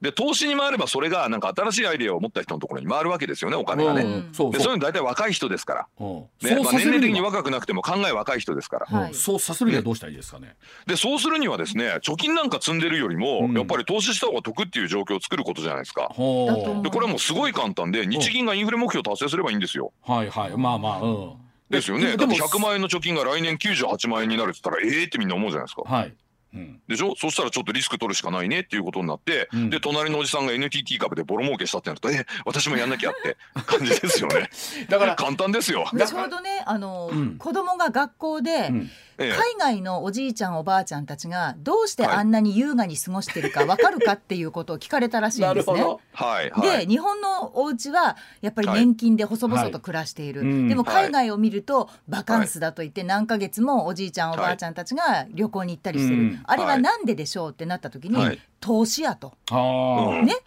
で投資に回ればそれがなんか新しいアイデアを持った人のところに回るわけですよねお金がね。でそういうの大体若い人ですから、ねまあ、年齢的に若くなくても考え若い人ですから、はい、そうさせるにはどうしたらいいですかね。でそうするにはですね貯金なんか積んでるよりも、やっぱり投資した方が得っていう状況を作ることじゃないですか。でこれはもうすごい簡単で日銀がインフレ目標達成すればいいんですよ。はいはい。まあまあうん。ですよね。だって100万円の貯金が来年98万円になるって言ったらええってみんな思うじゃないですか。はい。うん、でしょ？そしたらちょっとリスク取るしかないねっていうことになって、うん、で隣のおじさんが NTT 株でボロ儲けしたってなるとえ私もやんなきゃって感じですよね。だから簡単ですよ。ちょうどねあの、うん、子供が学校で、うん海外のおじいちゃんおばあちゃんたちがどうしてあんなに優雅に過ごしてるか分かるかっていうことを聞かれたらしいんですね。はいはい、で日本のお家はやっぱり年金で細々と暮らしている、はい、でも海外を見るとバカンスだと言って何ヶ月もおじいちゃんおばあちゃんたちが旅行に行ったりしてる、あれはなんででしょうってなった時に、投資やと、ね、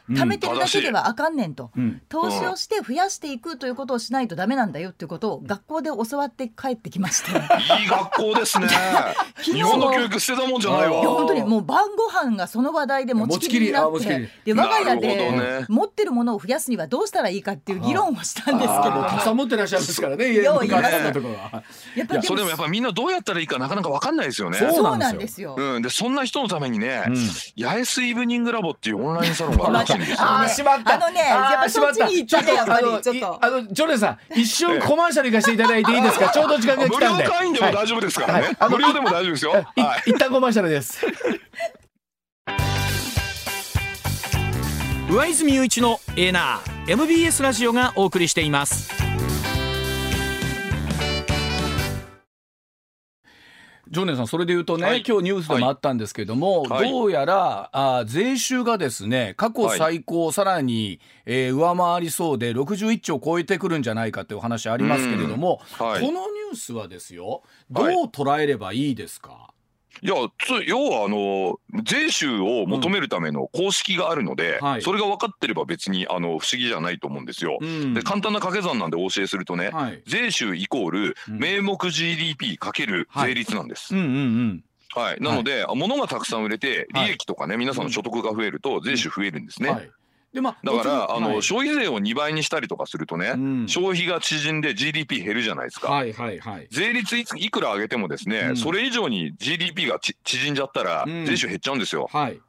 貯めてるだけではあかんねんと、うん、投資をして増やしていくということをしないとダメなんだよっていうことを学校で教わって帰ってきましていい学校ですね 日本の教育捨てたもんじゃないわ。いや本当にもう晩ご飯がその話題で持ちきり。になってで我が家で持ってるものを増やすにはどうしたらいいかっていう議論をしたんですけど。たくさん持ってらっしゃるんですからね家ののところは。やっぱそれでもやっぱみんなどうやったらいいかなかなか分かんないですよね。そうなんですよ、うん、でそんな人のためにね、うん、八重洲イブニングラボっていうオンラインサロンがあるらしいんですよ、ああ、しまった。あのね、やっぱそっちに行ったね、やっぱり。ちょっと。あの、ジョネさん、一瞬コマーシャル行かせていただいていいですか？ちょうど時間が来たんで。無料会員でも大丈夫ですからね。無料でも大丈夫ですよ。一旦コマーシャルです。上泉雄一のエーナー MBS ラジオがお送りしています。常念さんそれで言うとね、はい、今日ニュースでもあったんですけども、はい、どうやらあ税収がですね過去最高、さらに、えー、上回りそうで61兆超えてくるんじゃないかという話ありますけれども、このニュースはですよどう捉えればいいですか、いや要はあの税収を求めるための公式があるので、うんはい、それが分かってれば別にあの不思議じゃないと思うんですよ。うん、で簡単な掛け算なんでお教えするとね、はい、税収イコール名目 GDP かける税率なんです。はい、なので、はい、物がたくさん売れて利益とかね、皆さんの所得が増えると税収増えるんですね。でまあ、だからあの、はい、消費税を2倍にしたりとかするとね、うん、消費が縮んで GDP 減るじゃないですか。はいはいはい、税率いいくら上げてもですね、うん、それ以上に GDP が縮んじゃったら、税収減っちゃうんですよ。はい。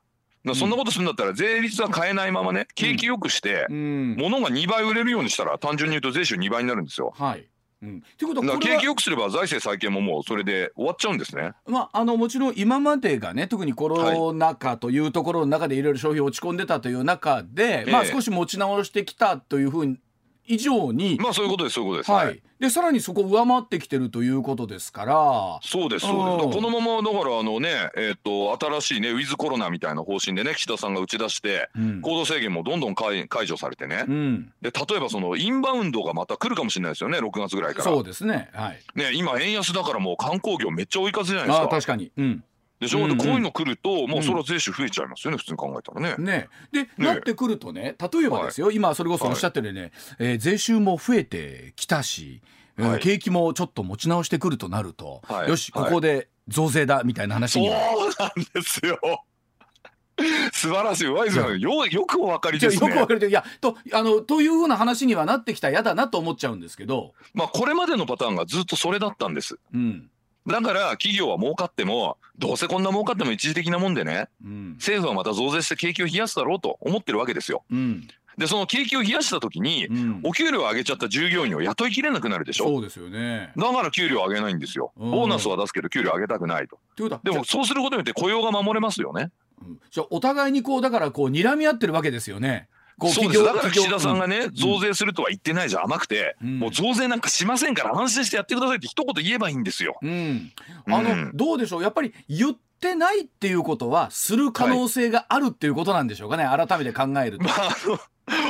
そんなことするんだったら税率は変えないままね景気よくして、物が2倍売れるようにしたら単純に言うと税収2倍になるんですよ。はいうん、ということは。景気よくすれば財政再建ももうそれで終わっちゃうんですね、まあ、あのもちろん今までがね特にコロナ禍というところの中でいろいろ消費落ち込んでたという中で、はい、まあ、少し持ち直してきたというふうに以上にまあそういうことですそういうことです。はい、でさらにそこを上回ってきてるということですから。そうですそうです。このままだからあのねえっ、ー、と新しいねウィズコロナみたいな方針でね岸田さんが打ち出して、うん、行動制限もどんどん解除されてね、うん、で例えばそのインバウンドがまた来るかもしれないですよね6月ぐらいから。そうですね。はい。ね今円安だからもう観光業めっちゃ追い風じゃないですか。確かに。うんでしょ、うんうん、でこういうの来るともうそれは税収増えちゃいますよね、うん、普通に考えたらね。ねで、ね、なってくるとね例えばですよ、はい、今それこそおっしゃってるよね、はい、えー、税収も増えてきたし、はい、景気もちょっと持ち直してくるとなると、はい、よしここで増税だみたいな話に、そうなんですよ。素晴らしいワイズさんよよくお分かりですね。よく分かりいやとあのというふうな話にはなってきたら嫌だなと思っちゃうんですけど。まあこれまでのパターンがずっとそれだったんです。うん。だから企業は儲かってもどうせこんな儲かっても一時的なもんでね、うん、政府はまた増税して景気を冷やすだろうと思ってるわけですよ。うん、でその景気を冷やした時に、うん、お給料を上げちゃった従業員を雇いきれなくなるでしょ？そうですよね。だから給料を上げないんですよ、ボーナスは出すけど給料上げたくないと。でもそうすることによって雇用が守れますよね。じゃあお互いにこうだからこう睨み合ってるわけですよね。そうです。だから岸田さんがね、増税するとは言ってないじゃ甘くて、うん、もう増税なんかしませんから安心してやってくださいって一言言えばいいんですよ。うん、あの、うん、どうでしょう？やっぱり言ってないっていうことはする可能性があるっていうことなんでしょうかね、はい、改めて考えると。まあ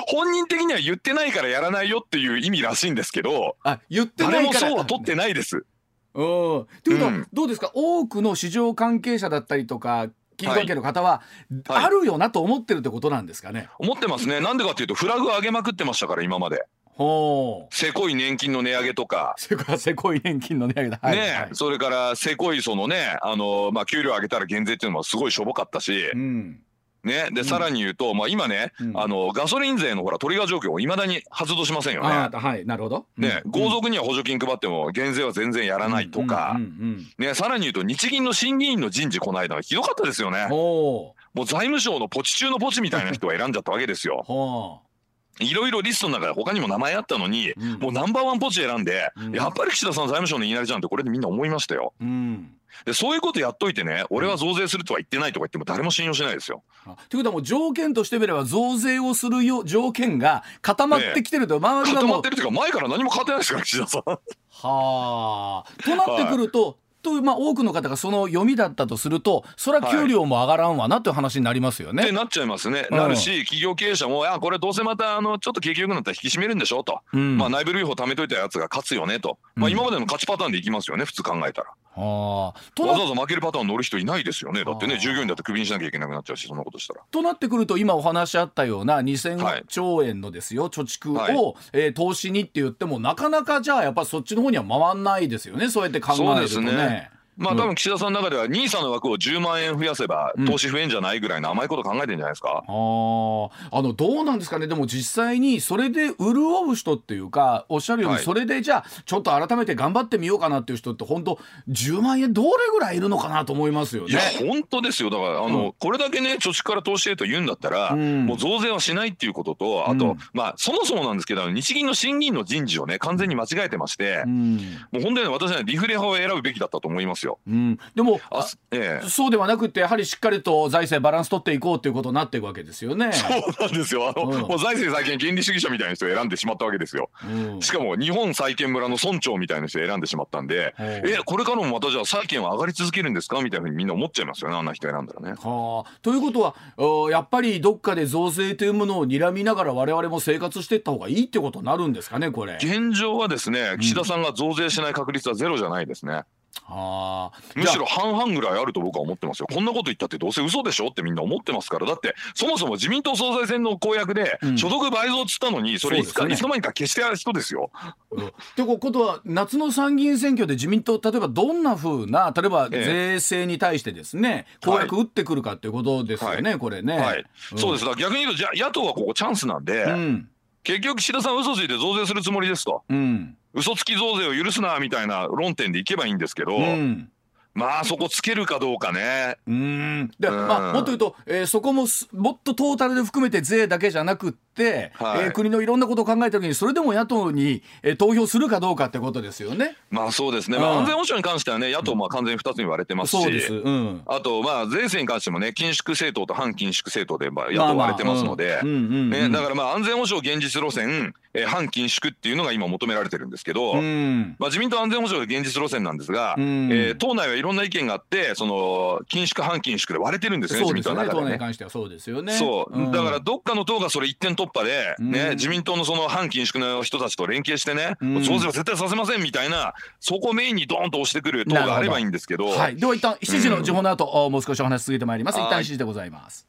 本人的には言ってないからやらないよっていう意味らしいんですけど。あ言って誰もそうは取ってないです。うん、ということは、どうですか？多くの市場関係者だったりとか金融関係の方は、はい、あるよなと思ってるってことなんですかね。思ってますね。なんでかっていうとフラグ上げまくってましたから今まで。ほう。せこい年金の値上げとか。せこ い年金の値上げだ。はい、ね、はい、それからせこいそのね、あのまあ給料上げたら減税っていうのもすごいしょぼかったし。うん。ね、で、さらに言うと、まあ、今ね、あのガソリン税のほらトリガー条件をいまだに発動しませんよね。はい、なるほど。ね、豪族には補助金配っても減税は全然やらないとか、ね、さらに言うと日銀の審議員の人事この間はひどかったですよね。もう財務省のポチ中のポチみたいな人が選んじゃったわけですよ。いろいろリストの中で他にも名前あったのに、うん、もうナンバーワンポチ選んで、うん、やっぱり岸田さん財務省の言いなりじゃんってこれでみんな思いましたよ。うんでそういうことやっといてね俺は増税するとは言ってないとか言っても誰も信用しないですよ。ということはもう条件としてみれば増税をするよ条件が固まってきてると、周りが固まってるっていうか前から何も変わってないですから岸田さん。はあ。となってくると、とまあ、多くの方がその読みだったとするとそれは給料も上がらんわなという話になりますよね。ってなっちゃいますね。なるし、企業経営者も「あこれどうせまたあのちょっと景気よくなったら引き締めるんでしょ」と、うん、まあ、内部留保貯めといたやつが勝つよねと、まあ、今までの勝ちパターンでいきますよね普通考えたら。わざわざ負けるパターン乗る人いないですよね。だってね従業員だってクビにしなきゃいけなくなっちゃうしそんなことしたら。となってくると今お話あったような2000兆円のですよ、はい、貯蓄を、はい、えー、投資にって言ってもなかなかじゃあやっぱそっちの方には回んないですよね。そうやって考えるとね。まあ多分岸田さんの中では NISA の枠を10万円増やせば投資増えんじゃないぐらいの甘いこと考えてるんじゃないですか、うん、ああのどうなんですかね？でも実際にそれで潤う人っていうかおっしゃるようにそれでじゃあちょっと改めて頑張ってみようかなっていう人って本当10万円どれぐらいいるのかなと思いますよね。いや本当ですよ。だからあの、うん、これだけね貯蓄から投資へと言うんだったら、うん、もう増税はしないっていうこととあと、まあそもそもなんですけど日銀の審議員の人事をね完全に間違えてまして、もう本当に私はリフレ派を選ぶべきだったと思いますよ。でもも、ええ、そうではなくてやはりしっかりと財政バランス取っていこうということになっていくわけですよね。そうなんですよあの、うん、もう財政再建原理主義者みたいな人を選んでしまったわけですよ。うん、しかも日本債券村の村長みたいな人を選んでしまったんで、えこれからもまたじゃあ債券は上がり続けるんですかみたいなふうにみんな思っちゃいますよねあんな人選んだらね。はあ、ということはやっぱりどっかで増税というものを睨みながら我々も生活していった方がいいってことになるんですかねこれ。現状はですね岸田さんが増税しない確率はゼロじゃないですね。あ。むしろ半々ぐらいあると僕は思ってますよ。こんなこと言ったってどうせ嘘でしょってみんな思ってますから。だってそもそも自民党総裁選の公約で所得倍増っつったのにそれいつか、ね、いつの間にか消してやる人ですよ。ってことは夏の参議院選挙で自民党例えばどんなふうな例えば税制に対してですね、ええ、公約打ってくるかっていうことですよね、はい、これね。はい、うん、そうです。だ逆に言うとじゃ野党はここチャンスなんで、うん、結局岸田さん嘘ついて増税するつもりですと。うん嘘つき増税を許すなみたいな論点でいけばいいんですけど、うん、まあそこつけるかどうかね。うん。で、まあ、もっと言うと、えー、そこももっとトータルで含めて税だけじゃなくって、はい、えー、国のいろんなことを考えた時にそれでも野党に、えー、投票するかどうかってことですよね。まあそうですね、まあ、安全保障に関してはね野党も完全に2つに割れてますし、うん、あとまあ税制に関してもね緊縮政党と反緊縮政党でまあ野党割れてますので、だからまあ安全保障現実路線えー、反緊縮っていうのが今求められてるんですけど、まあ、自民党安全保障で現実路線なんですが、えー、党内はいろんな意見があってその緊縮反緊縮で割れてるんですよね、自民党の中で、ね。党に関してはそうですよね。そう、だからどっかの党がそれ一点突破で、ね、自民党のその反緊縮の人たちと連携してね、増税は絶対させませんみたいな、そこをメインにドーンと押してくる党があればいいんですけど。はい、では一旦7時の情報の後、もう少しお話続けてまいります。一旦7時でございます。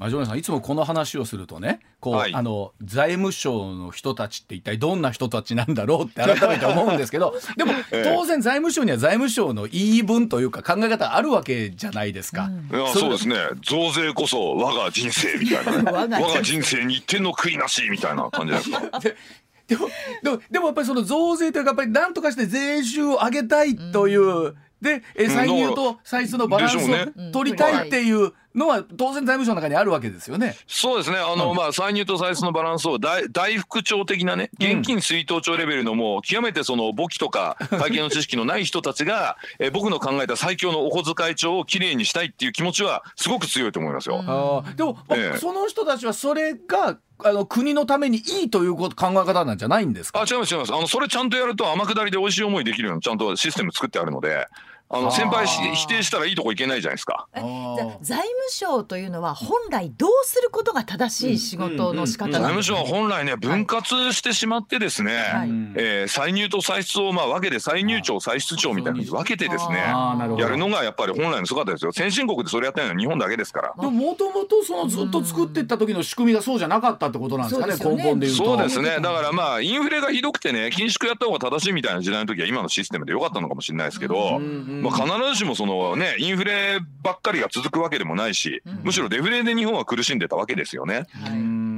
まあ、ジョネさんいつもこの話をするとねこう、はい、あの財務省の人たちって一体どんな人たちなんだろうって改めて思うんですけど でも当然財務省には財務省の言い分というか考え方あるわけじゃないですか。うん、そうですね。増税こそ我が人生みたいな、ね、我が人生に一点の悔いなしみたいな感じですか？でもでもでもやっぱりその増税というかやっぱり何とかして税収を上げたいという、うん。で、え歳入と歳出のバランスを取りたいっていうのは当然財務省の中にあるわけですよね。そうですね。あの、うん、まあ歳入と歳出のバランスを大大副長的なね、現金出納帳レベルのもう極めてその簿記とか 会計の知識のない人たちが、え僕の考えた最強のお小遣い帳をきれいにしたいっていう気持ちはすごく強いと思いますよ。あでも、ええ、その人たちはそれがあの国のためにいいということ考え方なんじゃないんですか？あ違います違います。あのそれちゃんとやると天下りで美味しい思いできるようにちゃんとシステム作ってあるので。あの先輩否定したらいいとこいけないじゃないですか。じゃ財務省というのは本来どうすることが正しい仕事の仕方財務省は本来ね分割してしまってですね、はい、えー、歳入と歳出をまあ分けて歳入庁歳出庁みたいに分けてですねやるのがやっぱり本来の姿ですよ。先進国でそれやってるのは日本だけですから。もともとそのずっと作っていった時の仕組みがそうじゃなかったってことなんですかね、ね根本でいうと。そうですね。だからまあインフレがひどくてね緊縮やった方が正しいみたいな時代の時は今のシステムでよかったのかもしれないですけど、まあ必ずしもそのね、インフレばっかりが続くわけでもないし、むしろデフレで日本は苦しんでたわけですよね。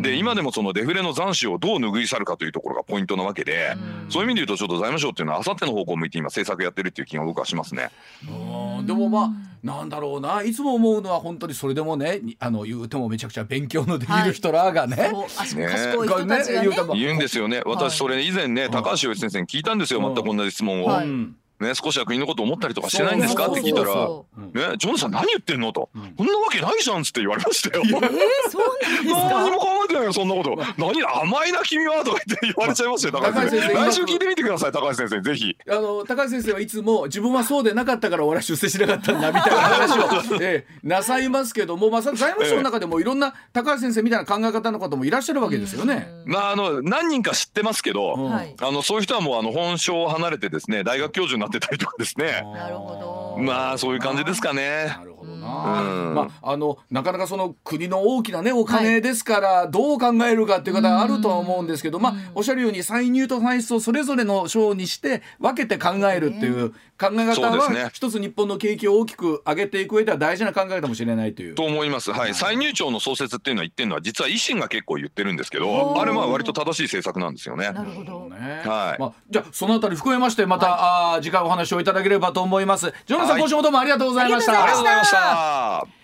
で、今でもそのデフレの残滓をどう拭い去るかというところがポイントなわけで、そういう意味で言うとちょっと財務省っていうのはあさっての方向を向いて今政策やってるっていう気が僕はしますね。でもまあ、なんだろうな。いつも思うのは本当にそれでもねあの言うてもめちゃくちゃ勉強のできる人らがね、はい、ね。ね。言うんですよね。私それ以前ね、高橋洋一先生に聞いたんですよ、全く同じ質問を。はいね、少しは国のこと思ったりとかしてないんですか？って聞いたら、ね、ジョンさん何言ってんの？と、そん。なわけないじゃんっつって言われましたよ。えー、何も考えてないよ、そんなこと。何甘いな、君は？とか言って言われちゃいますよ、高橋先生。来週聞いてみてください、高橋先生、ぜひ。あの、高橋先生はいつも、自分はそうでなかったから俺は出世しなかったんだ、みたいな話を、えー、なさいますけども、まあ、財務省の中でもいろんな高橋先生みたいな考え方の方もいらっしゃるわけですよね。まあ、あの、何人か知ってますけど、あの、そういう人はもう、あの、本省を離れてですね、大学教授になってたりとかですね、なるほど。まあそういう感じですかね。なるほどな。うん、まああのなかなかその国の大きなねお金ですから、どう考えるかっていう方があるとは思うんですけど、まあおっしゃるように歳入と歳出をそれぞれの章にして分けて考えるっていう考え方は一つ日本の景気を大きく上げていく上では大事な考え方かもしれないという。と思います。はい。歳入庁の創設っていうのは言ってるのは実は維新が結構言ってるんですけど、あれは割と正しい政策なんですよね。なるほど。はい。まあじゃあそのあたり含めましてまた、はい、あ次回お話をいただければと思います。ジョナさん、今週もどうもありがとうございました。ありがとうございました。